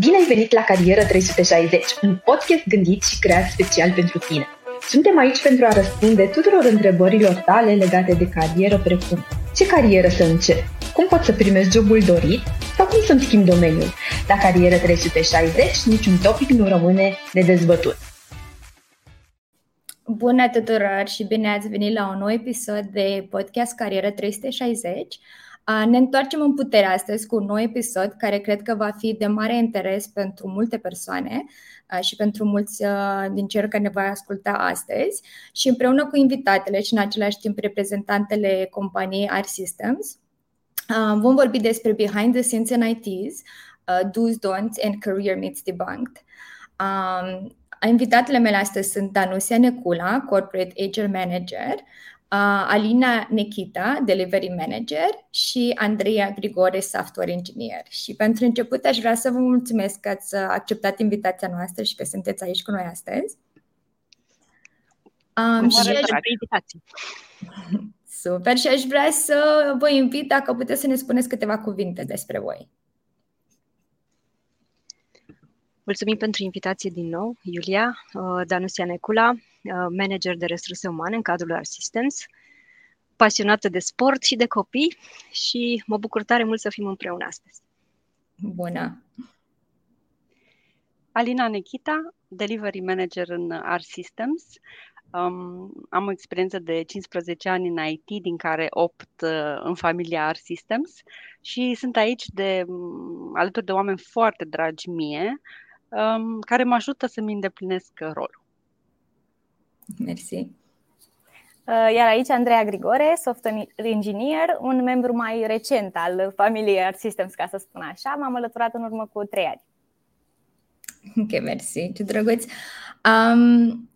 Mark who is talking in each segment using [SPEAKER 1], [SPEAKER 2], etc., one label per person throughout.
[SPEAKER 1] Bine ai venit la Carieră 360, un podcast gândit și creat special pentru tine. Suntem aici pentru a răspunde tuturor întrebărilor tale legate de carieră, precum ce carieră să încep, cum pot să primesc jobul dorit sau cum să-mi schimb domeniul. La Carieră 360 niciun topic nu rămâne de dezbătut.
[SPEAKER 2] Bună tuturor și bine ați venit la un nou episod de podcast Carieră 360. Ne întoarcem în putere astăzi cu un nou episod care cred că va fi de mare interes pentru multe persoane și pentru mulți din cei care ne va asculta astăzi și împreună cu invitatele și în același timp reprezentantele companiei Art Systems vom vorbi despre behind the scenes in ITs, do's, don'ts and career myths debunked. Invitatele mele astăzi sunt Danusia Necula, Corporate HR Manager, Alina Nekita, Delivery Manager și Andreea Grigore, Software Engineer. Și pentru început aș vrea să vă mulțumesc că ați acceptat invitația noastră și că sunteți aici cu noi astăzi.
[SPEAKER 3] Um, și aș... invitație.
[SPEAKER 2] Super și aș vrea să vă invit dacă puteți să ne spuneți câteva cuvinte despre voi.
[SPEAKER 3] Mulțumim pentru invitație din nou, Iulia, uh, Danusia Necula, uh, manager de resurse umane în cadrul Assistance, pasionată de sport și de copii și mă bucur tare mult să fim împreună astăzi.
[SPEAKER 2] Bună!
[SPEAKER 4] Alina Nechita, Delivery Manager în Art Systems. Um, am o experiență de 15 ani în IT, din care 8 uh, în familia Art Systems și sunt aici de, um, alături de oameni foarte dragi mie, um, care mă ajută să-mi îndeplinesc rolul.
[SPEAKER 2] Mersi.
[SPEAKER 5] Uh, iar aici Andreea Grigore, software engineer, un membru mai recent al familiei Art Systems, ca să spun așa. M-am alăturat în urmă cu trei ani.
[SPEAKER 2] Ok, mersi, ce drăguț. Um,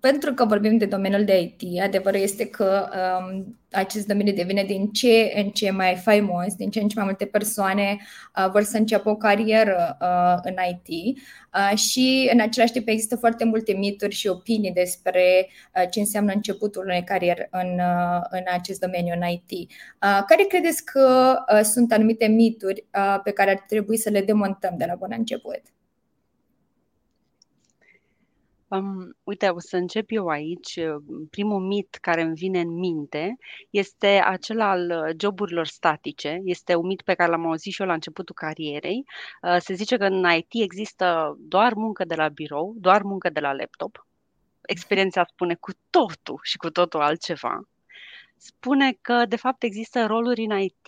[SPEAKER 2] pentru că vorbim de domeniul de IT, adevărul este că um, acest domeniu devine din ce în ce mai faimos, din ce în ce mai multe persoane uh, vor să înceapă o carieră uh, în IT uh, și în același timp există foarte multe mituri și opinii despre uh, ce înseamnă începutul unei cariere în, uh, în acest domeniu, în IT. Uh, care credeți că uh, sunt anumite mituri uh, pe care ar trebui să le demontăm de la bun început?
[SPEAKER 4] Um, uite, o să încep eu aici. Primul mit care îmi vine în minte este acela al uh, joburilor statice. Este un mit pe care l-am auzit și eu la începutul carierei. Uh, se zice că în IT există doar muncă de la birou, doar muncă de la laptop. Experiența spune cu totul și cu totul altceva. Spune că, de fapt, există roluri în IT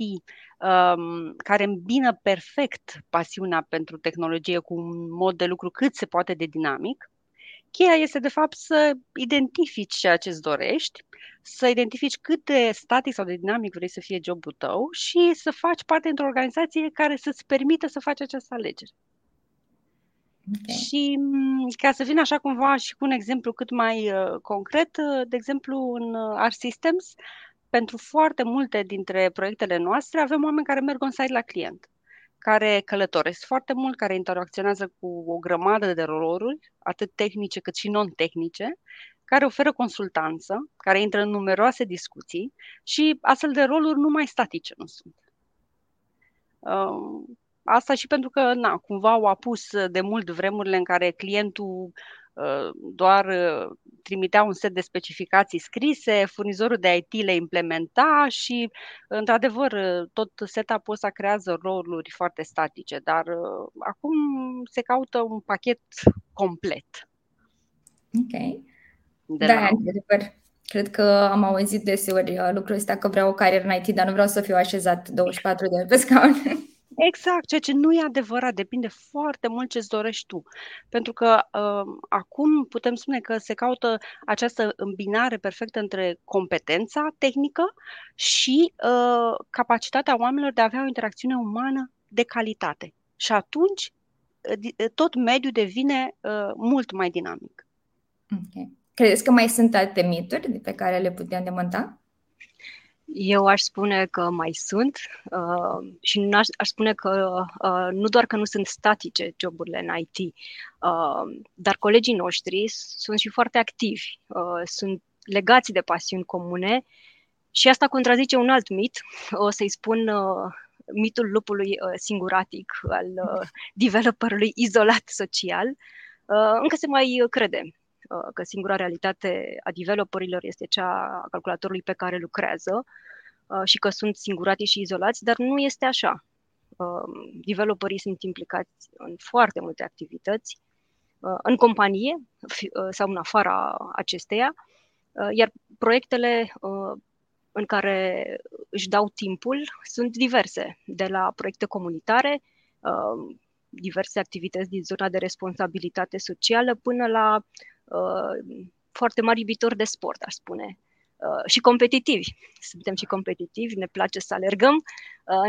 [SPEAKER 4] um, care îmbină perfect pasiunea pentru tehnologie cu un mod de lucru cât se poate de dinamic Cheia este, de fapt, să identifici ceea ce îți dorești, să identifici cât de static sau de dinamic vrei să fie jobul tău și să faci parte într-o organizație care să-ți permită să faci această alegere. Okay. Și mm, ca să vin așa cumva și cu un exemplu cât mai uh, concret, uh, de exemplu în uh, Art Systems, pentru foarte multe dintre proiectele noastre avem oameni care merg on site la client care călătoresc foarte mult, care interacționează cu o grămadă de roluri, atât tehnice cât și non-tehnice, care oferă consultanță, care intră în numeroase discuții și astfel de roluri nu mai statice nu sunt. Uh, asta și pentru că, na, cumva au apus de mult vremurile în care clientul uh, doar uh, trimitea un set de specificații scrise, furnizorul de IT le implementa și, într-adevăr, tot setup-ul ăsta creează roluri foarte statice, dar uh, acum se caută un pachet complet.
[SPEAKER 2] Ok. De da, la... într-adevăr. Cred că am auzit deseori uh, lucrul ăsta că vreau o carieră în IT, dar nu vreau să fiu așezat 24 de ore pe scaun.
[SPEAKER 4] Exact, ceea ce nu e adevărat, depinde foarte mult ce-ți dorești tu. Pentru că uh, acum putem spune că se caută această îmbinare perfectă între competența tehnică și uh, capacitatea oamenilor de a avea o interacțiune umană de calitate. Și atunci uh, tot mediul devine uh, mult mai dinamic.
[SPEAKER 2] Okay. Credeți că mai sunt alte mituri pe care le putem demonta?
[SPEAKER 3] Eu aș spune că mai sunt uh, și aș, aș spune că uh, nu doar că nu sunt statice joburile în IT, uh, dar colegii noștri sunt și foarte activi, uh, sunt legați de pasiuni comune și asta contrazice un alt mit, o să-i spun uh, mitul lupului singuratic, al developerului izolat social, încă se mai crede că singura realitate a developerilor este cea a calculatorului pe care lucrează și că sunt singurati și izolați, dar nu este așa. Developerii sunt implicați în foarte multe activități, în companie sau în afara acesteia, iar proiectele în care își dau timpul sunt diverse, de la proiecte comunitare, diverse activități din zona de responsabilitate socială, până la foarte mari iubitori de sport, aș spune. Și competitivi. Suntem și competitivi, ne place să alergăm,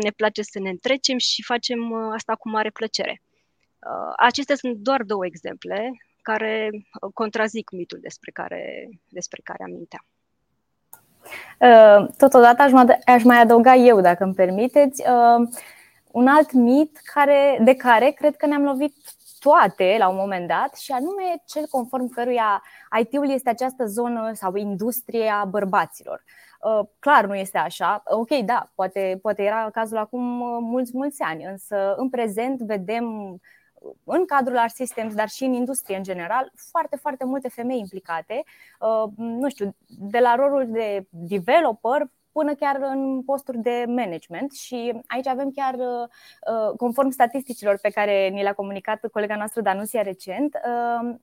[SPEAKER 3] ne place să ne întrecem și facem asta cu mare plăcere. Acestea sunt doar două exemple care contrazic mitul despre care, despre care aminteam.
[SPEAKER 5] Uh, totodată aș mai adăuga eu, dacă îmi permiteți, uh, un alt mit care, de care cred că ne-am lovit toate la un moment dat și anume cel conform căruia IT-ul este această zonă sau industria bărbaților. Uh, clar nu este așa. Ok, da, poate, poate era cazul acum mulți, mulți ani, însă în prezent vedem în cadrul Art Systems, dar și în industrie în general, foarte, foarte multe femei implicate, uh, nu știu, de la rolul de developer până chiar în posturi de management și aici avem chiar, uh, uh, conform statisticilor pe care ni le-a comunicat colega noastră Danusia recent,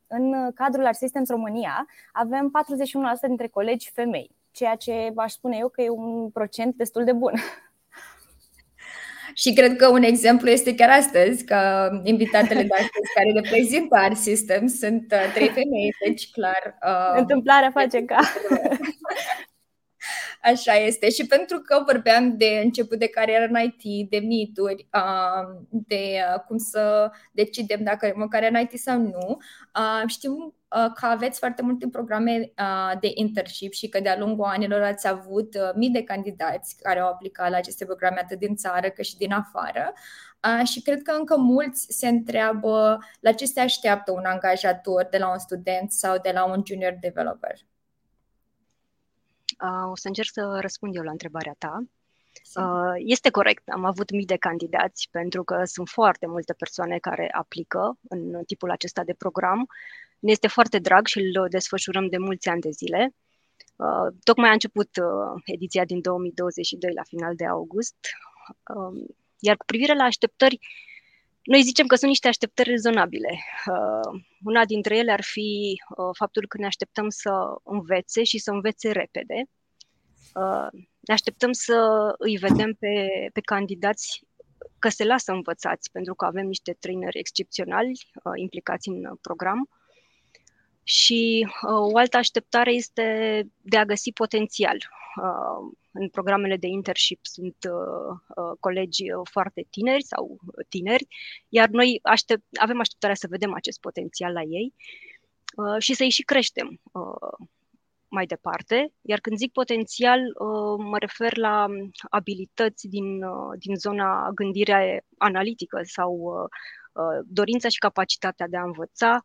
[SPEAKER 5] în cadrul Art Systems România avem 41% dintre colegi femei, ceea ce aș spune eu că e un procent destul de bun.
[SPEAKER 2] Și cred că un exemplu este chiar astăzi, că invitatele de astăzi care reprezintă Art System sunt uh, trei femei, deci clar.
[SPEAKER 5] Uh, Întâmplarea face ca.
[SPEAKER 2] Așa este. Și pentru că vorbeam de început de carieră în IT, de mituri, uh, de cum să decidem dacă avem o carieră în IT sau nu, știm Uh, că aveți foarte multe programe uh, de internship și că de-a lungul anilor ați avut uh, mii de candidați care au aplicat la aceste programe atât din țară cât și din afară. Și cred că încă mulți se întreabă la ce se așteaptă un angajator de la un student sau de la un junior developer.
[SPEAKER 3] O să încerc să răspund eu la întrebarea ta. Este corect, am avut mii de candidați pentru că sunt foarte multe persoane care aplică în tipul acesta de program ne este foarte drag și îl desfășurăm de mulți ani de zile. Uh, tocmai a început uh, ediția din 2022 la final de august, uh, iar cu privire la așteptări, noi zicem că sunt niște așteptări rezonabile. Uh, una dintre ele ar fi uh, faptul că ne așteptăm să învețe și să învețe repede. Uh, ne așteptăm să îi vedem pe, pe candidați că se lasă învățați, pentru că avem niște traineri excepționali uh, implicați în program și uh, o altă așteptare este de a găsi potențial. Uh, în programele de internship sunt uh, uh, colegi uh, foarte tineri sau tineri, iar noi aștept, avem așteptarea să vedem acest potențial la ei uh, și să-i și creștem uh, mai departe. Iar când zic potențial, uh, mă refer la abilități din, uh, din zona gândire analitică sau uh, dorința și capacitatea de a învăța,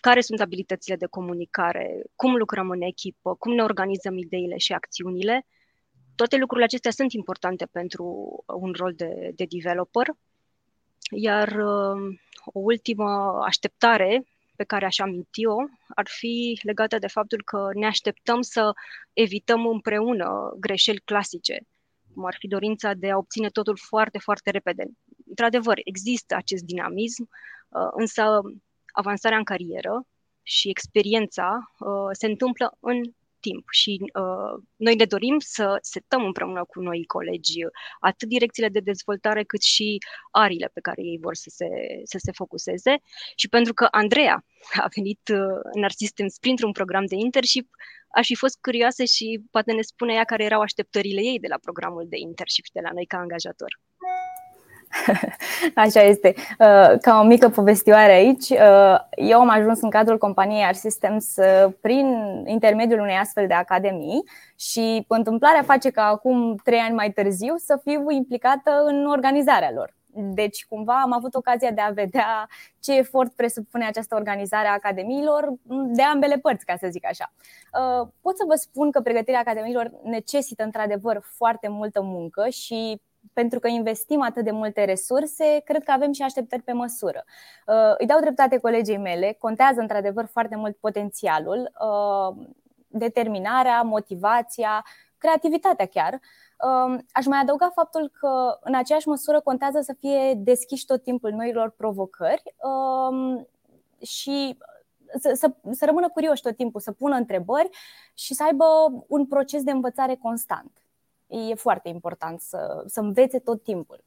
[SPEAKER 3] care sunt abilitățile de comunicare, cum lucrăm în echipă, cum ne organizăm ideile și acțiunile. Toate lucrurile acestea sunt importante pentru un rol de, de developer. Iar uh, o ultimă așteptare pe care aș aminti-o ar fi legată de faptul că ne așteptăm să evităm împreună greșeli clasice, cum ar fi dorința de a obține totul foarte, foarte repede. Într-adevăr, există acest dinamism, uh, însă avansarea în carieră și experiența uh, se întâmplă în timp și uh, noi ne dorim să setăm împreună cu noi colegi atât direcțiile de dezvoltare cât și arile pe care ei vor să se, să se focuseze și pentru că Andreea a venit uh, în Art Systems printr-un program de internship, aș fi fost curioasă și poate ne spune ea care erau așteptările ei de la programul de internship și de la noi ca angajator.
[SPEAKER 5] Așa este. Uh, ca o mică povestioare aici, uh, eu am ajuns în cadrul companiei Art Systems uh, prin intermediul unei astfel de academii și întâmplarea face ca acum trei ani mai târziu să fiu implicată în organizarea lor. Deci, cumva, am avut ocazia de a vedea ce efort presupune această organizare a academiilor de ambele părți, ca să zic așa. Pot să vă spun că pregătirea academiilor necesită, într-adevăr, foarte multă muncă și pentru că investim atât de multe resurse, cred că avem și așteptări pe măsură. Uh, îi dau dreptate colegii mele, contează într-adevăr foarte mult potențialul, uh, determinarea, motivația, creativitatea chiar. Um, aș mai adăuga faptul că în aceeași măsură contează să fie deschiși tot timpul noilor provocări um, și să, să, să rămână curioși tot timpul, să pună întrebări și să aibă un proces de învățare constant. E foarte important să, să învețe tot timpul.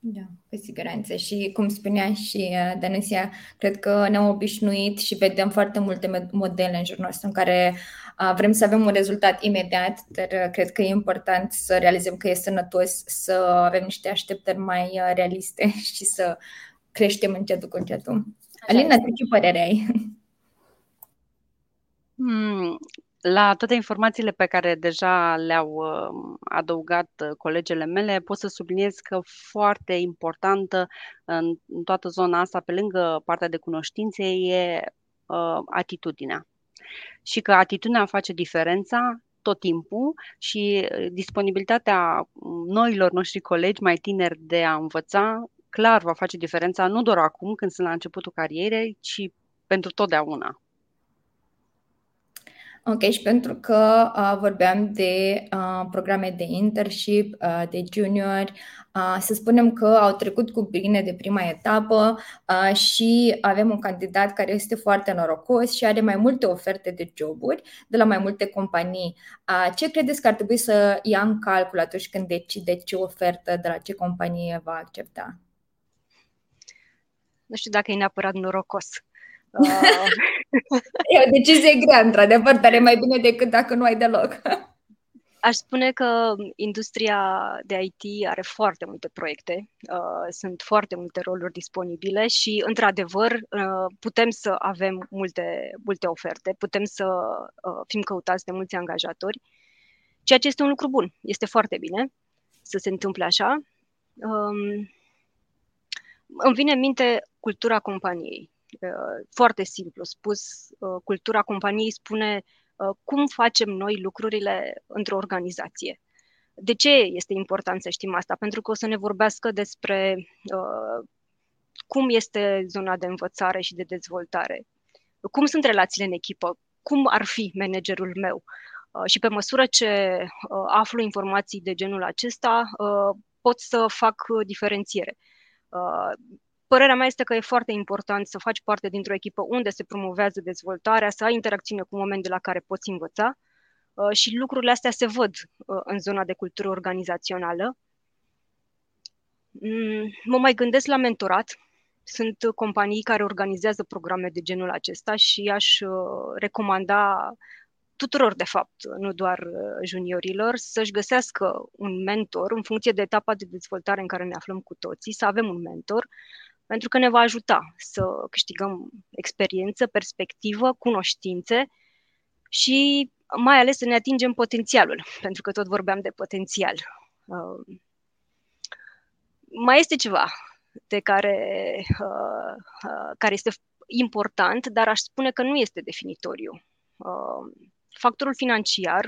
[SPEAKER 2] Da, cu siguranță. Și cum spunea și uh, Danusia, cred că ne-am obișnuit și vedem foarte multe modele în jurul nostru în care uh, vrem să avem un rezultat imediat, dar uh, cred că e important să realizăm că e sănătos să avem niște așteptări mai realiste și să creștem încetul cu încetul. Alina, tu ce părere ai?
[SPEAKER 4] Hmm, la toate informațiile pe care deja le-au uh, adăugat uh, colegele mele, pot să subliniez că foarte importantă în toată zona asta, pe lângă partea de cunoștințe, e uh, atitudinea. Și că atitudinea face diferența tot timpul și disponibilitatea noilor noștri colegi mai tineri de a învăța clar va face diferența nu doar acum când sunt la începutul carierei, ci pentru totdeauna.
[SPEAKER 2] Ok, și pentru că uh, vorbeam de uh, programe de internship, uh, de junior, uh, să spunem că au trecut cu bine de prima etapă uh, și avem un candidat care este foarte norocos și are mai multe oferte de joburi de la mai multe companii. Uh, ce credeți că ar trebui să ia în calcul atunci când decide ce ofertă de la ce companie va accepta?
[SPEAKER 3] Nu știu dacă e neapărat norocos.
[SPEAKER 2] Uh... e o decizie grea, într-adevăr, dar e mai bine decât dacă nu ai deloc.
[SPEAKER 3] Aș spune că industria de IT are foarte multe proiecte, uh, sunt foarte multe roluri disponibile și, într-adevăr, uh, putem să avem multe, multe oferte, putem să uh, fim căutați de mulți angajatori, ceea ce este un lucru bun. Este foarte bine să se întâmple așa. Um, îmi vine în minte cultura companiei. Uh, foarte simplu spus, uh, cultura companiei spune uh, cum facem noi lucrurile într-o organizație. De ce este important să știm asta? Pentru că o să ne vorbească despre cum este zona de învățare și de dezvoltare, cum sunt relațiile în echipă, cum ar fi managerul meu. Și pe măsură ce aflu informații de genul acesta, pot să fac diferențiere. Părerea mea este că e foarte important să faci parte dintr-o echipă unde se promovează dezvoltarea, să ai interacțiune cu de la care poți învăța uh, și lucrurile astea se văd uh, în zona de cultură organizațională. Mm, mă mai gândesc la mentorat. Sunt companii care organizează programe de genul acesta și aș uh, recomanda tuturor, de fapt, nu doar juniorilor, să-și găsească un mentor în funcție de etapa de dezvoltare în care ne aflăm cu toții, să avem un mentor pentru că ne va ajuta să câștigăm experiență, perspectivă, cunoștințe și mai ales să ne atingem potențialul, pentru că tot vorbeam de potențial. Uh, mai este ceva de care, uh, uh, care este important, dar aș spune că nu este definitoriu. Factorul financiar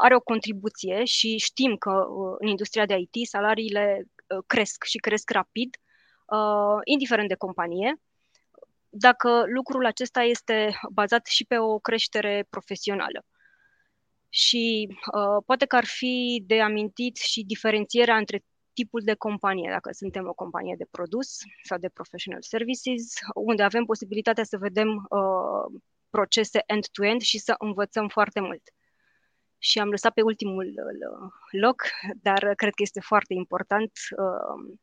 [SPEAKER 3] are o contribuție și știm că în industria de IT salariile cresc și cresc rapid uh, indiferent de companie, dacă lucrul acesta este bazat și pe o creștere profesională. Și uh, poate că ar fi de amintit și diferențierea între tipul de companie, dacă suntem o companie de produs sau de professional services, unde avem posibilitatea să vedem uh, procese end-to-end și să învățăm foarte mult. Și am lăsat pe ultimul uh, loc, dar cred că este foarte important uh,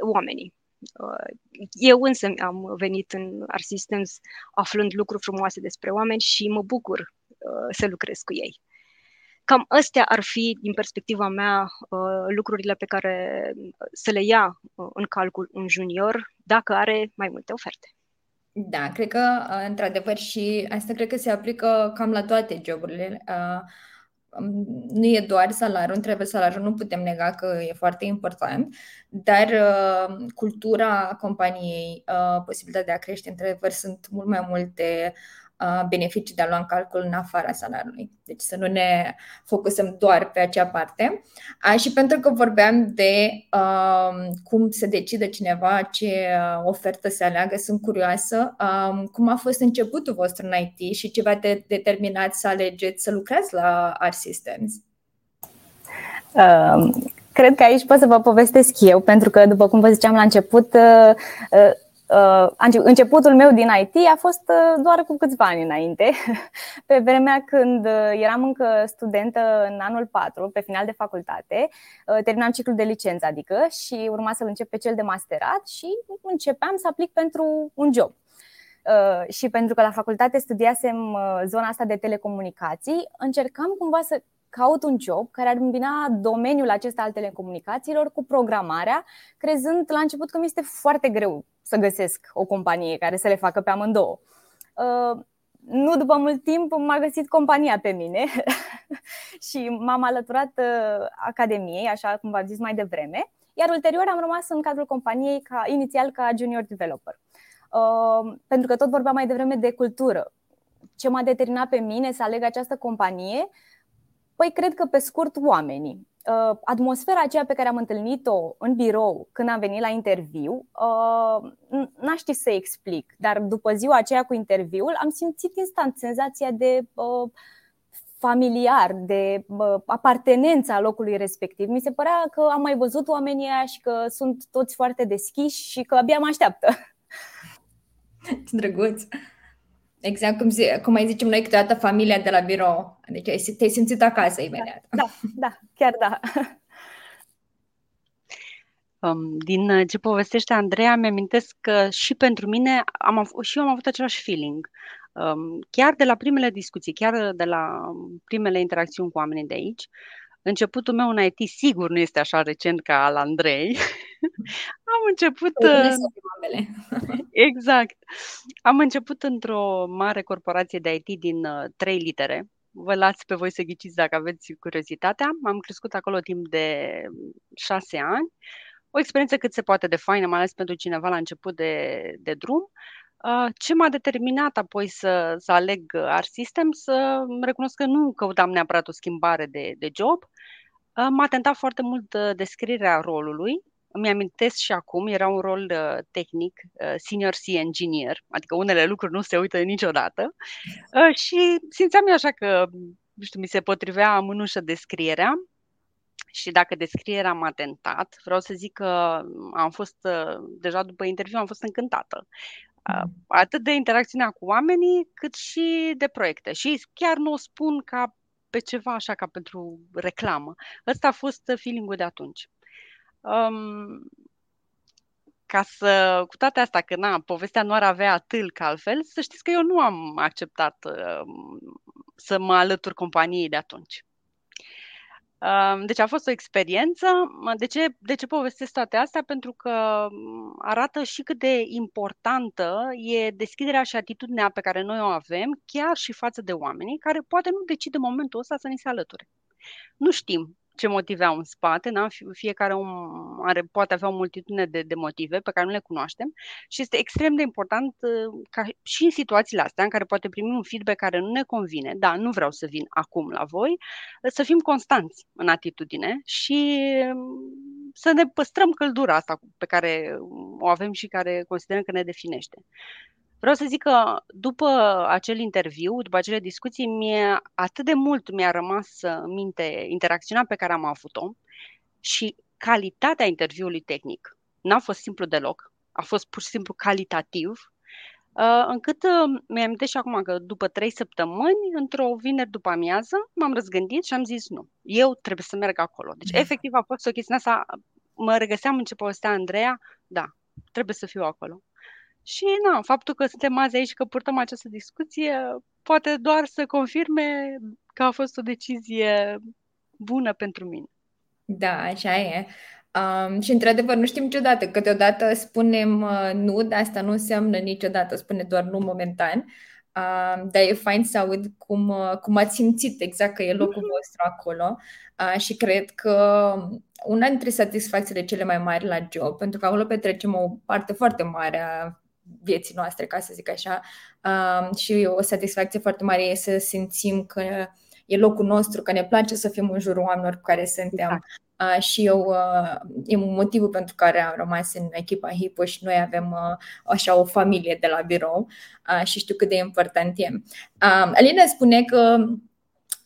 [SPEAKER 3] oamenii. Uh, eu însă am venit în Art Systems aflând lucruri frumoase despre oameni și mă bucur uh, să lucrez cu ei. Cam astea ar fi, din perspectiva mea, uh, lucrurile pe care să le ia în calcul un junior dacă are mai multe oferte.
[SPEAKER 2] Da, cred că, într-adevăr, și asta cred că se aplică cam la toate joburile nu e doar salariul, trebuie salariul, nu putem nega că e foarte important, dar uh, cultura companiei, uh, posibilitatea de a crește, într-adevăr, sunt mult mai multe beneficii de a lua în calcul în afara salariului. Deci să nu ne focusăm doar pe acea parte. Și pentru că vorbeam de cum se decide cineva ce ofertă să aleagă, sunt curioasă cum a fost începutul vostru în IT și ce v-a determinat să alegeți să lucrați la Art Systems?
[SPEAKER 5] Cred că aici pot să vă povestesc eu, pentru că, după cum vă ziceam la început, Uh, începutul meu din IT a fost uh, doar cu câțiva ani înainte, pe vremea când uh, eram încă studentă în anul 4, pe final de facultate, terminam ciclul de licență, adică, și urma să-l încep pe cel de masterat și începeam să aplic pentru un job. Și pentru că la facultate studiasem zona asta de telecomunicații, încercam cumva să caut un job care ar îmbina domeniul acesta al telecomunicațiilor cu programarea, crezând la început că mi este foarte greu să găsesc o companie care să le facă pe amândouă. Uh, nu după mult timp m-a găsit compania pe mine și m-am alăturat uh, academiei, așa cum v-am zis mai devreme, iar ulterior am rămas în cadrul companiei ca, inițial ca junior developer. Uh, pentru că tot vorbeam mai devreme de cultură. Ce m-a determinat pe mine să aleg această companie Păi cred că pe scurt oamenii. Uh, atmosfera aceea pe care am întâlnit-o în birou când am venit la interviu, uh, n-aș ști să explic, dar după ziua aceea cu interviul am simțit instant senzația de uh, familiar, de apartenența locului respectiv. Mi se părea că am mai văzut oamenii aia și că sunt toți foarte deschiși și că abia mă așteaptă.
[SPEAKER 2] Drăguț! Exact cum, zi, cum mai zicem noi câteodată familia de la birou. Deci te-ai simțit acasă imediat.
[SPEAKER 5] Da, da, chiar da.
[SPEAKER 4] Um, din ce povestește Andreea, mi-amintesc că și pentru mine am, și eu am avut același feeling. Um, chiar de la primele discuții, chiar de la primele interacțiuni cu oamenii de aici, începutul meu în IT sigur nu este așa recent ca al Andrei. Am început. Uh, exact. Am început într-o mare corporație de IT din uh, trei litere. Vă las pe voi să ghiciți dacă aveți curiozitatea. Am crescut acolo timp de șase ani. O experiență cât se poate de faină, mai ales pentru cineva la început de, de drum. Uh, ce m-a determinat apoi să, să aleg Art System? Să recunosc că nu căutam neapărat o schimbare de, de job. M-a tentat foarte mult descrierea rolului îmi amintesc și acum, era un rol uh, tehnic, uh, senior C engineer, adică unele lucruri nu se uită niciodată uh, și simțeam eu așa că, nu știu, mi se potrivea mânușă descrierea și dacă descrierea m-a tentat, vreau să zic că am fost, uh, deja după interviu, am fost încântată. Uh, mm. atât de interacțiunea cu oamenii, cât și de proiecte. Și chiar nu o spun ca pe ceva așa, ca pentru reclamă. Ăsta a fost feeling-ul de atunci. Um, ca să, cu toate astea, că na, povestea nu ar avea atât ca altfel, să știți că eu nu am acceptat uh, să mă alătur companiei de atunci. Uh, deci a fost o experiență. De ce, de ce povestesc toate astea? Pentru că arată și cât de importantă e deschiderea și atitudinea pe care noi o avem, chiar și față de oamenii care poate nu decid în momentul ăsta să ni se alăture. Nu știm ce motive au în spate, da? fiecare om are, poate avea o multitudine de, de motive pe care nu le cunoaștem și este extrem de important uh, ca și în situațiile astea în care poate primim un feedback care nu ne convine, da, nu vreau să vin acum la voi, să fim constanți în atitudine și um, să ne păstrăm căldura asta pe care o avem și care considerăm că ne definește. Vreau să zic că după acel interviu, după acele discuții, mie atât de mult mi-a rămas în minte interacțiunea pe care am avut-o și calitatea interviului tehnic. N-a fost simplu deloc, a fost pur și simplu calitativ, uh, încât uh, mi-am și acum că după trei săptămâni, într-o vineri după amiază, m-am răzgândit și am zis nu, eu trebuie să merg acolo. Deci, da. efectiv, a fost o chestie asta, mă regăseam în ce povestea Andreea, da, trebuie să fiu acolo. Și na, faptul că suntem azi aici, că purtăm această discuție, poate doar să confirme că a fost o decizie bună pentru mine.
[SPEAKER 2] Da, așa e. Um, și într-adevăr, nu știm niciodată. Câteodată spunem uh, nu, dar asta nu înseamnă niciodată, spune doar nu momentan. Um, dar e fain să aud cum, uh, cum ați simțit exact că e locul mm-hmm. vostru acolo. Uh, și cred că una dintre satisfacțiile cele mai mari la job, pentru că acolo petrecem o parte foarte mare a vieții noastre, ca să zic așa. Um, și o satisfacție foarte mare e să simțim că e locul nostru, că ne place să fim în jurul oamenilor cu care suntem. Exact. Uh, și eu, uh, e motivul pentru care am rămas în echipa Hipo și noi avem uh, așa o familie de la birou uh, și știu cât de important e. Uh, Alina spune că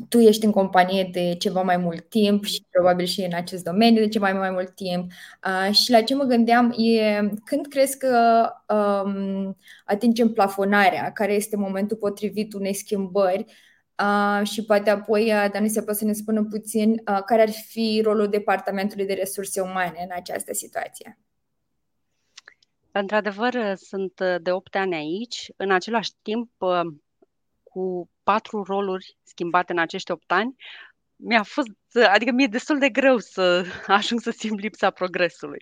[SPEAKER 2] tu ești în companie de ceva mai mult timp și probabil și în acest domeniu de ceva mai mult timp. Uh, și la ce mă gândeam e când crezi că um, atingem plafonarea, care este momentul potrivit unei schimbări uh, și poate apoi, uh, Dani, se poate să ne spună puțin uh, care ar fi rolul Departamentului de Resurse Umane în această situație.
[SPEAKER 4] Într-adevăr, sunt de 8 ani aici. În același timp, cu patru roluri schimbate în acești opt ani, mi-a fost, adică mi-e destul de greu să ajung să simt lipsa progresului.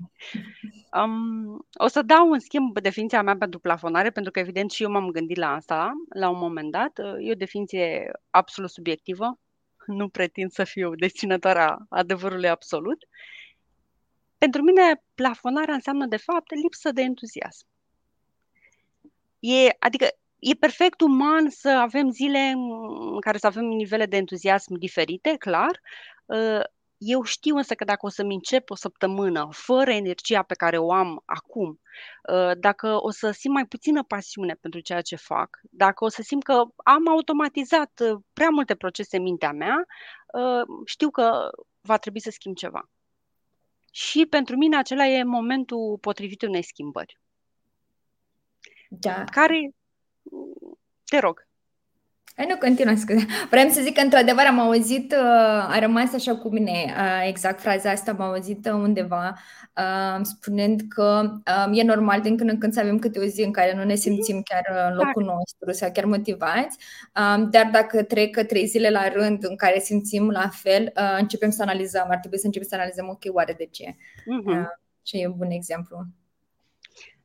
[SPEAKER 4] Um, o să dau în schimb definiția mea pentru plafonare, pentru că evident și eu m-am gândit la asta la un moment dat. E o definiție absolut subiectivă, nu pretind să fiu deținătoarea adevărului absolut. Pentru mine, plafonarea înseamnă, de fapt, lipsă de entuziasm. E, adică e perfect uman să avem zile în care să avem nivele de entuziasm diferite, clar. Uh, eu știu însă că dacă o să-mi încep o săptămână fără energia pe care o am acum, uh, dacă o să simt mai puțină pasiune pentru ceea ce fac, dacă o să simt că am automatizat uh, prea multe procese în mintea mea, știu că va trebui să schimb ceva. Și pentru mine acela e momentul potrivit unei schimbări.
[SPEAKER 2] Da.
[SPEAKER 4] Care te rog.
[SPEAKER 2] Hai, nu, continuă, scuze. Vreau să zic că, într-adevăr, am auzit, uh, a rămas așa cu mine, uh, exact fraza asta, am auzit undeva, uh, spunând că e normal din când în când să avem câte o zi în care nu ne simțim chiar în locul exact. nostru sau chiar motivați, dar dacă trec trei zile la rând în care simțim la fel, începem să analizăm, ar trebui să începem să analizăm, ok, oare de ce? Uh-huh. Și e un bun exemplu.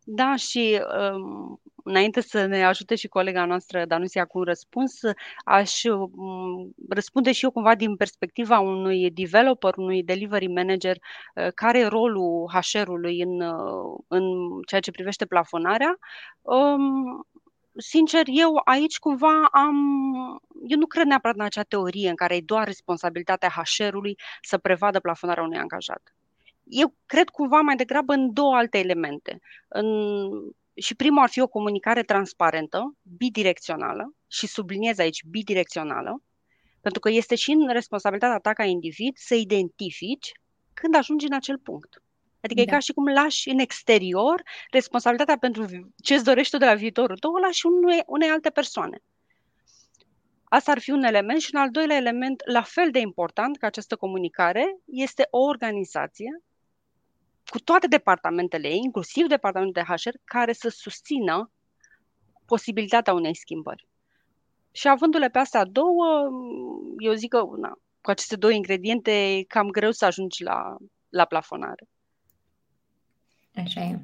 [SPEAKER 4] Da, și um, înainte să ne ajute și colega noastră Danusia cu un răspuns, aș um, răspunde și eu cumva din perspectiva unui developer, unui delivery manager, uh, care e rolul HR-ului în, uh, în ceea ce privește plafonarea. Um, sincer, eu aici cumva am. Eu nu cred neapărat în acea teorie în care e doar responsabilitatea HR-ului să prevadă plafonarea unui angajat eu cred cumva mai degrabă în două alte elemente. În, și primul ar fi o comunicare transparentă, bidirecțională, și subliniez aici bidirecțională, pentru că este și în responsabilitatea ta ca individ să identifici când ajungi în acel punct. Adică da. e ca și cum lași în exterior responsabilitatea pentru ce îți dorești tu de la viitorul tău, o lași unei, unei alte persoane. Asta ar fi un element și un al doilea element, la fel de important ca această comunicare, este o organizație cu toate departamentele ei, inclusiv departamentul de HR, care să susțină posibilitatea unei schimbări. Și avându-le pe astea două, eu zic că na, cu aceste două ingrediente e cam greu să ajungi la, la plafonare.
[SPEAKER 2] Așa e.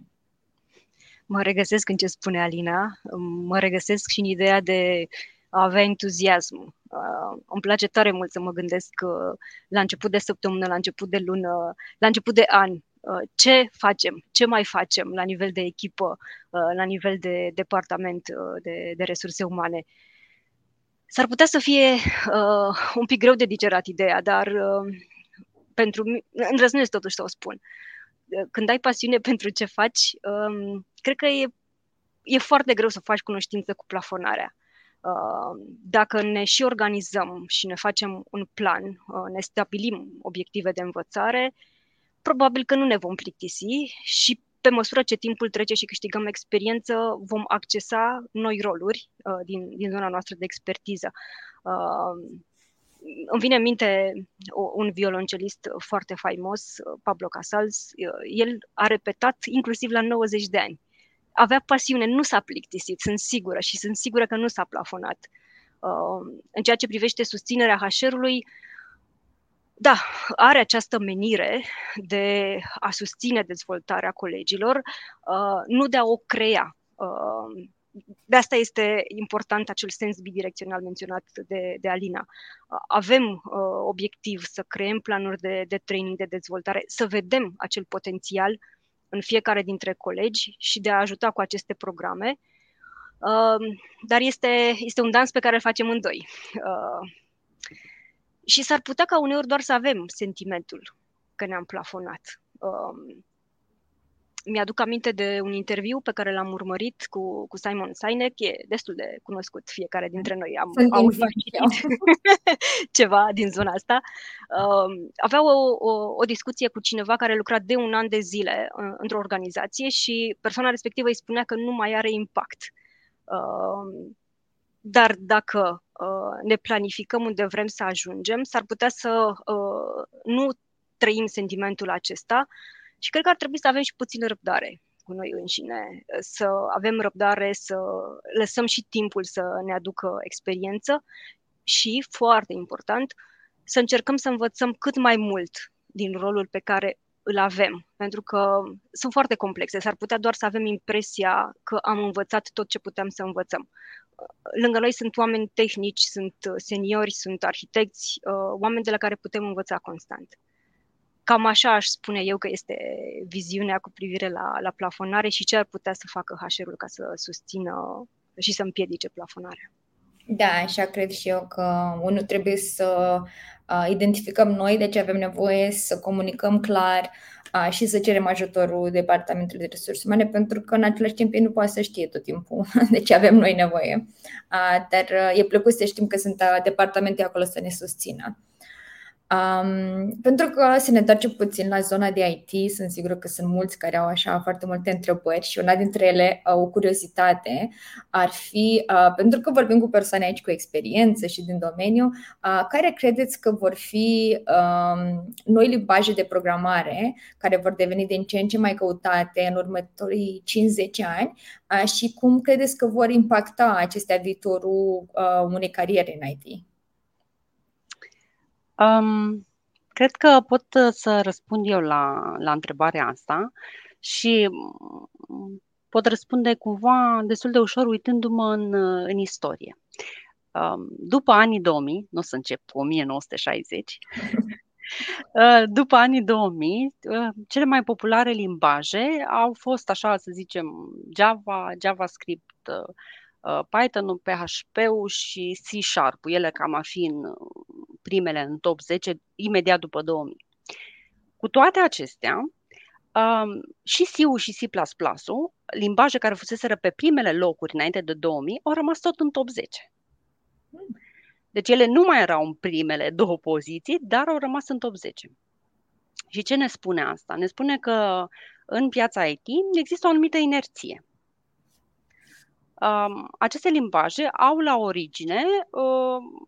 [SPEAKER 3] Mă regăsesc în ce spune Alina, mă regăsesc și în ideea de a avea entuziasm. Uh, îmi place tare mult să mă gândesc uh, la început de săptămână, la început de lună, la început de an, Uh, ce facem, ce mai facem la nivel de echipă, uh, la nivel de departament uh, de, de resurse umane. S-ar putea să fie uh, un pic greu de digerat ideea, dar uh, pentru mine, îndrăznesc totuși să o spun. Când ai pasiune pentru ce faci, um, cred că e, e foarte greu să faci cunoștință cu plafonarea. Uh, dacă ne și organizăm și ne facem un plan, uh, ne stabilim obiective de învățare, probabil că nu ne vom plictisi și pe măsură ce timpul trece și câștigăm experiență, vom accesa noi roluri uh, din, din zona noastră de expertiză. Uh, îmi vine în minte un violoncelist foarte faimos, Pablo Casals. Uh, el a repetat inclusiv la 90 de ani. Avea pasiune, nu s-a plictisit, sunt sigură și sunt sigură că nu s-a plafonat. Uh, în ceea ce privește susținerea HR-ului, da, are această menire de a susține dezvoltarea colegilor, uh, nu de a o crea. Uh, de asta este important acel sens bidirecțional menționat de, de Alina. Uh, avem obiectiv să creăm planuri de, de training, de dezvoltare, să vedem acel potențial în fiecare dintre colegi și de a ajuta cu aceste programe. Uh, dar este, este un dans pe care îl facem în doi. Uh, și s-ar putea ca uneori doar să avem sentimentul că ne-am plafonat. Uh, mi-aduc aminte de un interviu pe care l-am urmărit cu, cu Simon Sinek, e destul de cunoscut fiecare dintre noi. Am
[SPEAKER 2] Sunt
[SPEAKER 3] auzit ceva din zona asta. Uh, avea o, o, o discuție cu cineva care lucra de un an de zile uh, într-o organizație și persoana respectivă îi spunea că nu mai are impact. Uh, dar dacă uh, ne planificăm unde vrem să ajungem, s-ar putea să uh, nu trăim sentimentul acesta și cred că ar trebui să avem și puțină răbdare cu noi înșine, să avem răbdare, să lăsăm și timpul să ne aducă experiență și, foarte important, să încercăm să învățăm cât mai mult din rolul pe care îl avem, pentru că sunt foarte complexe. S-ar putea doar să avem impresia că am învățat tot ce puteam să învățăm. Lângă noi sunt oameni tehnici, sunt seniori, sunt arhitecți, uh, oameni de la care putem învăța constant. Cam așa aș spune eu că este viziunea cu privire la, la plafonare și ce ar putea să facă HR-ul ca să susțină și să împiedice plafonarea.
[SPEAKER 2] Da, așa cred și eu că unul trebuie să uh, identificăm noi de ce avem nevoie, să comunicăm clar uh, și să cerem ajutorul Departamentului de Resurse Umane, pentru că în același timp ei nu poate să știe tot timpul de ce avem noi nevoie. Uh, dar uh, e plăcut să știm că sunt uh, departamente acolo să ne susțină. Um, pentru că să ne întoarcem puțin la zona de IT, sunt sigură că sunt mulți care au așa foarte multe întrebări și una dintre ele, o curiozitate, ar fi, uh, pentru că vorbim cu persoane aici cu experiență și din domeniu, uh, care credeți că vor fi um, noi limbaje de programare care vor deveni din ce în ce mai căutate în următorii 50 ani uh, și cum credeți că vor impacta acestea viitorul uh, unei cariere în IT?
[SPEAKER 4] Um, cred că pot uh, să răspund eu la, la întrebarea asta și mm, pot răspunde cumva destul de ușor uitându-mă în, uh, în istorie. Um, după anii 2000, nu o să încep cu 1960, uh, după anii 2000, cele mai populare limbaje au fost, așa să zicem, Java, JavaScript, Python, PHP-ul și C-Sharp, ele cam ar fi în primele în top 10 imediat după 2000. Cu toate acestea, um, și C-ul și C++-ul, limbaje care fuseseră pe primele locuri înainte de 2000, au rămas tot în top 10. Deci ele nu mai erau în primele două poziții, dar au rămas în top 10. Și ce ne spune asta? Ne spune că în piața IT există o anumită inerție. Um, aceste limbaje au la origine uh,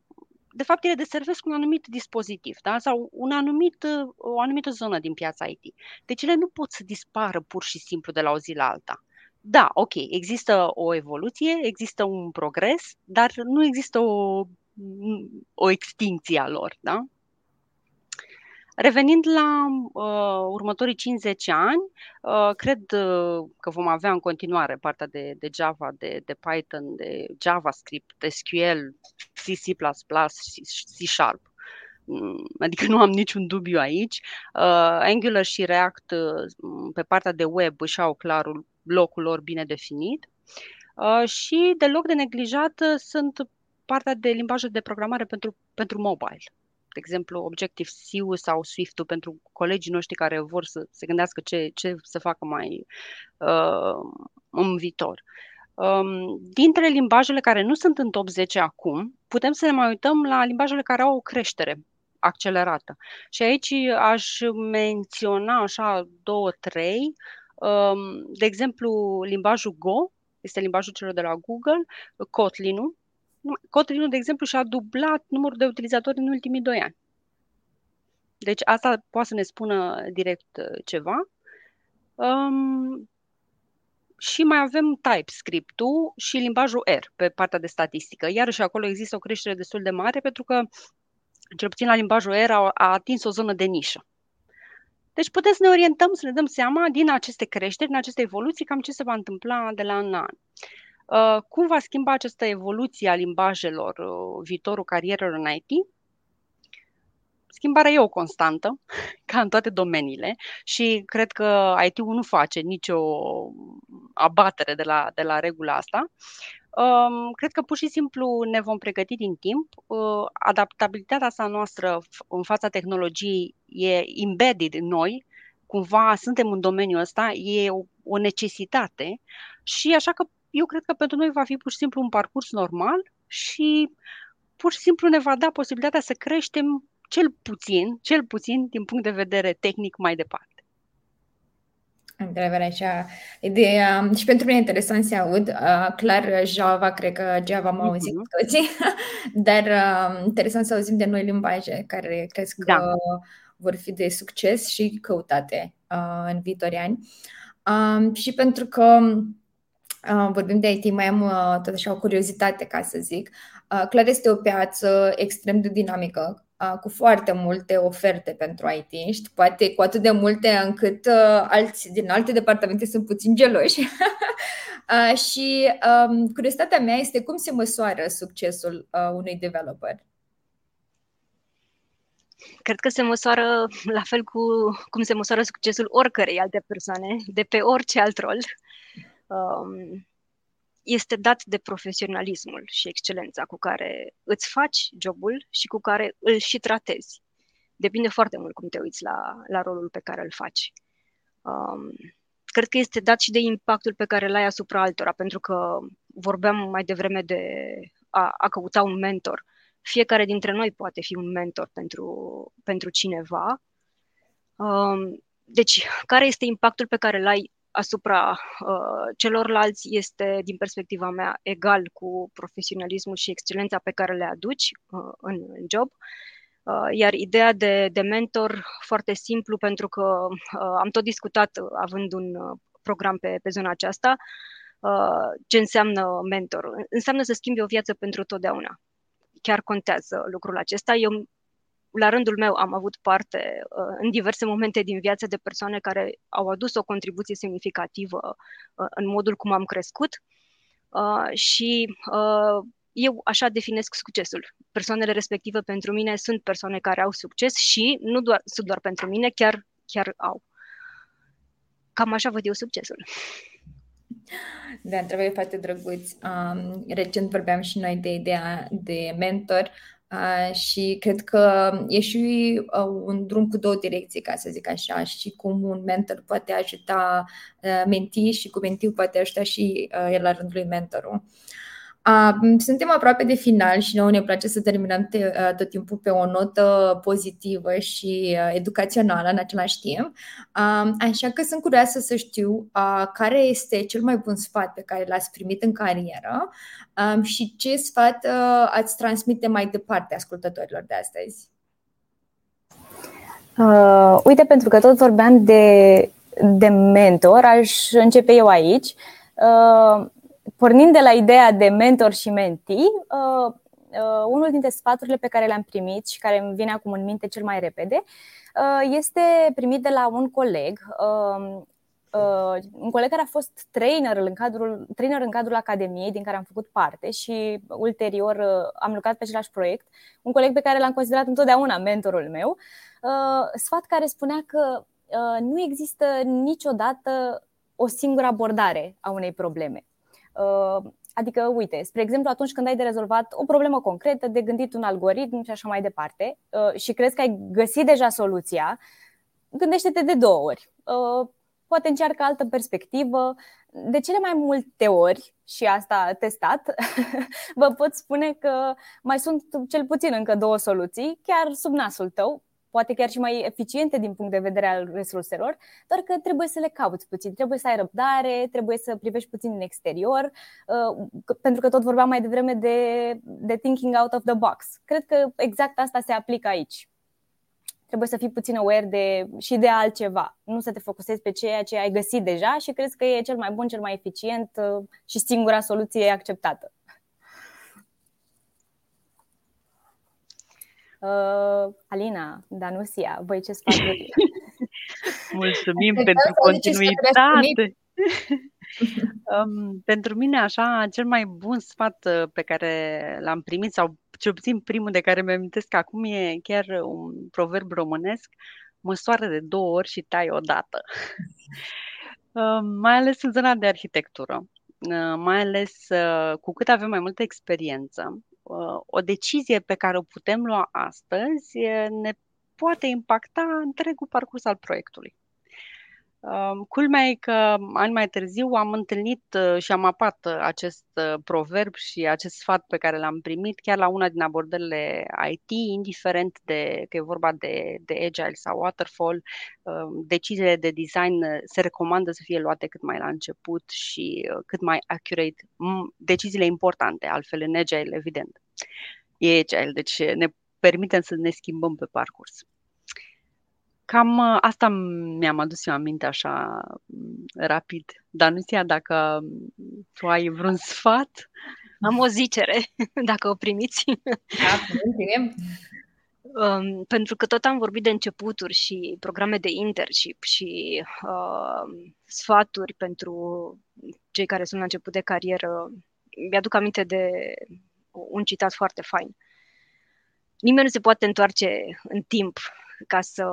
[SPEAKER 4] de fapt, ele deservesc un anumit dispozitiv da? sau un anumit, o anumită zonă din piața IT. Deci ele nu pot să dispară pur și simplu de la o zi la alta. Da, ok, există o evoluție, există un progres, dar nu există o, o extinție a lor. Da? Revenind la uh, următorii 50 ani, uh, cred uh, că vom avea în continuare partea de, de Java, de, de Python, de JavaScript, de SQL, C, C++, C Sharp. Mm, adică nu am niciun dubiu aici. Uh, Angular și React uh, pe partea de web își au clar locul lor bine definit. Uh, și deloc de neglijat uh, sunt partea de limbaje de programare pentru, pentru mobile de exemplu, Objective-C sau Swift-ul pentru colegii noștri care vor să se gândească ce, ce să facă mai uh, în viitor. Um, dintre limbajele care nu sunt în top 10 acum, putem să ne mai uităm la limbajele care au o creștere accelerată. Și aici aș menționa așa două, trei. Um, de exemplu, limbajul Go, este limbajul celor de la Google, Kotlin-ul, Kotlin, de exemplu, și-a dublat numărul de utilizatori în ultimii doi ani. Deci asta poate să ne spună direct uh, ceva. Um, și mai avem TypeScript-ul și limbajul R pe partea de statistică. Iarăși acolo există o creștere destul de mare pentru că, cel puțin la limbajul R, a, a atins o zonă de nișă. Deci putem să ne orientăm, să ne dăm seama din aceste creșteri, din aceste evoluții, cam ce se va întâmpla de la an la an. Uh, cum va schimba această evoluție a limbajelor uh, viitorul carierelor în IT? schimbarea e o constantă, ca în toate domeniile și cred că IT-ul nu face nicio abatere de la, de la regula asta. Um, cred că pur și simplu ne vom pregăti din timp. Uh, adaptabilitatea asta noastră în fața tehnologiei e embedded în noi, cumva suntem în domeniul ăsta, e o, o necesitate și așa că eu cred că pentru noi va fi pur și simplu un parcurs normal și pur și simplu ne va da posibilitatea să creștem cel puțin, cel puțin din punct de vedere tehnic mai departe.
[SPEAKER 2] Întrebarea așa, ideea, și pentru mine e interesant să aud, uh, clar Java, cred că Java am auzit uh-huh. toții, dar uh, interesant să auzim de noi limbaje care crezi că da. vor fi de succes și căutate uh, în viitorii ani. Um, și pentru că uh, vorbim de IT, mai am uh, tot așa o curiozitate, ca să zic. Uh, clar este o piață extrem de dinamică, cu foarte multe oferte pentru IT și poate cu atât de multe încât uh, alți din alte departamente sunt puțin geloși. uh, și um, curiozitatea mea este cum se măsoară succesul uh, unui developer.
[SPEAKER 3] Cred că se măsoară la fel cu cum se măsoară succesul oricărei alte persoane, de pe orice alt rol. Um, este dat de profesionalismul și excelența cu care îți faci jobul și cu care îl și tratezi. Depinde foarte mult cum te uiți la, la rolul pe care îl faci. Um, cred că este dat și de impactul pe care îl ai asupra altora, pentru că vorbeam mai devreme de a, a căuta un mentor. Fiecare dintre noi poate fi un mentor pentru, pentru cineva. Um, deci, care este impactul pe care îl ai asupra uh, celorlalți este, din perspectiva mea, egal cu profesionalismul și excelența pe care le aduci uh, în, în job. Uh, iar ideea de, de mentor, foarte simplu, pentru că uh, am tot discutat, uh, având un uh, program pe, pe zona aceasta, uh, ce înseamnă mentor. Înseamnă să schimbi o viață pentru totdeauna. Chiar contează lucrul acesta. Eu la rândul meu am avut parte uh, în diverse momente din viață de persoane care au adus o contribuție semnificativă uh, în modul cum am crescut uh, și eu așa definesc succesul. Persoanele respective pentru mine sunt persoane care au succes și nu doar, sunt doar pentru mine, chiar, chiar au. Cam așa văd eu succesul.
[SPEAKER 2] Da, întrebare foarte drăguț. Um, recent vorbeam și noi de ideea de mentor Uh, și cred că e și uh, un drum cu două direcții, ca să zic așa, și cum un mentor poate ajuta uh, mentii și cu mentiu poate ajuta și uh, el la rândul lui mentorul. Uh, suntem aproape de final și nouă ne place să terminăm te, tot timpul pe o notă pozitivă și educațională în același timp. Așa că sunt curioasă să știu care este cel mai bun sfat pe care l-ați primit în carieră și ce sfat ați transmite mai departe ascultătorilor de astăzi.
[SPEAKER 5] Uh, uite, pentru că tot vorbeam de, de mentor, aș începe eu aici. Uh, pornind de la ideea de mentor și mentee, uh, uh, unul dintre sfaturile pe care le-am primit și care îmi vine acum în minte cel mai repede uh, este primit de la un coleg, um, un coleg care a fost trainer în cadrul, trainer în cadrul academiei din care am făcut parte și ulterior am lucrat pe același proiect, un coleg pe care l-am considerat întotdeauna mentorul meu, sfat care spunea că nu există niciodată o singură abordare a unei probleme. Uh, adică, uite, spre exemplu, atunci când ai de rezolvat o problemă concretă, de gândit un algoritm și așa mai departe, uh, și crezi că ai găsit deja soluția, gândește-te de două ori. Uh, poate încearcă altă perspectivă. De cele mai multe ori, și asta testat, vă pot spune că mai sunt cel puțin încă două soluții, chiar sub nasul tău, poate chiar și mai eficiente din punct de vedere al resurselor, doar că trebuie să le cauți puțin, trebuie să ai răbdare, trebuie să privești puțin în exterior, uh, pentru că tot vorbeam mai devreme de, de thinking out of the box. Cred că exact asta se aplică aici. Trebuie să fii puțin aware de, și de altceva, nu să te focusezi pe ceea ce ai găsit deja și crezi că e cel mai bun, cel mai eficient uh, și singura soluție acceptată. Uh, Alina, Danusia, voi ce sfaturi?
[SPEAKER 4] Mulțumim pentru continuitate. Um, pentru mine, așa, cel mai bun sfat uh, pe care l-am primit, sau cel puțin primul de care mi amintesc acum, e chiar un proverb românesc, măsoară de două ori și tai odată. Uh, mai ales în zona de arhitectură. Uh, mai ales uh, cu cât avem mai multă experiență, uh, o decizie pe care o putem lua astăzi ne poate impacta întregul parcurs al proiectului. Culmea e că ani mai târziu am întâlnit și am apat acest proverb și acest sfat pe care l-am primit chiar la una din abordările IT, indiferent de că e vorba de, de agile sau waterfall, deciziile de design se recomandă să fie luate cât mai la început și cât mai accurate, deciziile importante, altfel în agile, evident. E agile, deci ne permitem să ne schimbăm pe parcurs. Cam uh, asta mi-am adus eu aminte așa mm, rapid. Dar nu știa dacă tu ai vreun sfat?
[SPEAKER 3] Am o zicere, dacă o primiți. Da, um, pentru că tot am vorbit de începuturi și programe de internship și uh, sfaturi pentru cei care sunt la început de carieră. Mi-aduc aminte de un citat foarte fain. Nimeni nu se poate întoarce în timp ca să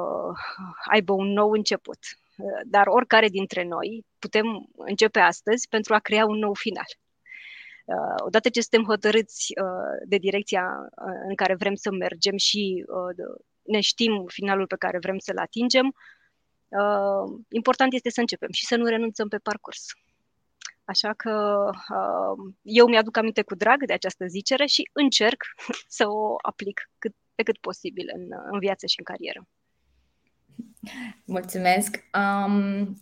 [SPEAKER 3] aibă un nou început. Dar oricare dintre noi putem începe astăzi pentru a crea un nou final. Odată ce suntem hotărâți de direcția în care vrem să mergem și ne știm finalul pe care vrem să-l atingem, important este să începem și să nu renunțăm pe parcurs. Așa că eu mi-aduc aminte cu drag de această zicere și încerc să o aplic cât pe cât posibil în, în viață și în carieră.
[SPEAKER 2] Mulțumesc! Um,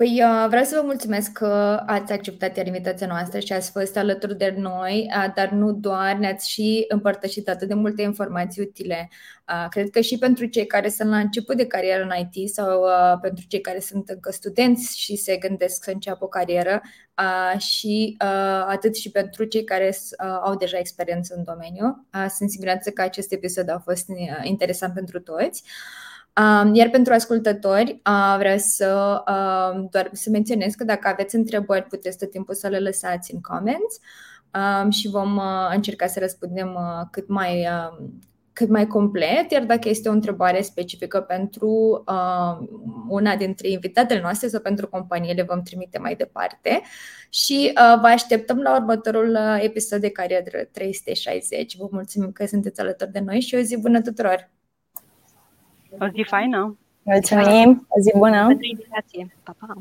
[SPEAKER 2] Păi uh, vreau să vă mulțumesc că ați acceptat invitația noastră și ați fost alături de noi, uh, dar nu doar, ne-ați și împărtășit atât de multe informații utile. Uh, cred că și pentru cei care sunt la început de carieră în IT sau pentru cei care sunt încă studenți și se gândesc să înceapă o carieră și atât și pentru cei care au deja experiență în domeniu. Sunt siguranță că acest episod a fost interesant pentru toți. Iar pentru ascultători, vreau să doar să menționez că dacă aveți întrebări, puteți tot timpul să le lăsați în comments și vom încerca să răspundem cât mai, cât mai complet, iar dacă este o întrebare specifică pentru una dintre invitatele noastre sau pentru companie, le vom trimite mai departe. Și vă așteptăm la următorul episod de Carieră 360. Vă mulțumim că sunteți alături de noi și o zi bună tuturor!
[SPEAKER 4] O zi faină!
[SPEAKER 5] Mulțumim! O zi bună!
[SPEAKER 3] Pentru invitație! Pa, pa!